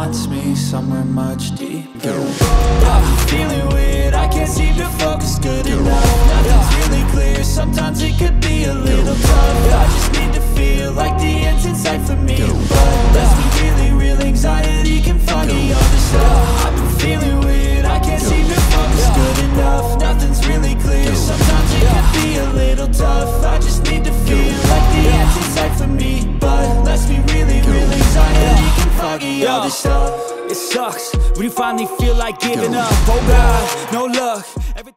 haunts me somewhere much deeper. I've been feeling weird, I can't seem to focus good enough. Nothing's really clear, sometimes it could be a little tough. I just need to feel like the end's in sight for me. But let's be really real, anxiety can foggy all this stuff I've been feeling weird, I can't seem to focus good enough. Nothing's really clear, sometimes it could be a little tough. I can all this stuff It sucks when you finally feel like giving up. Oh God, no luck.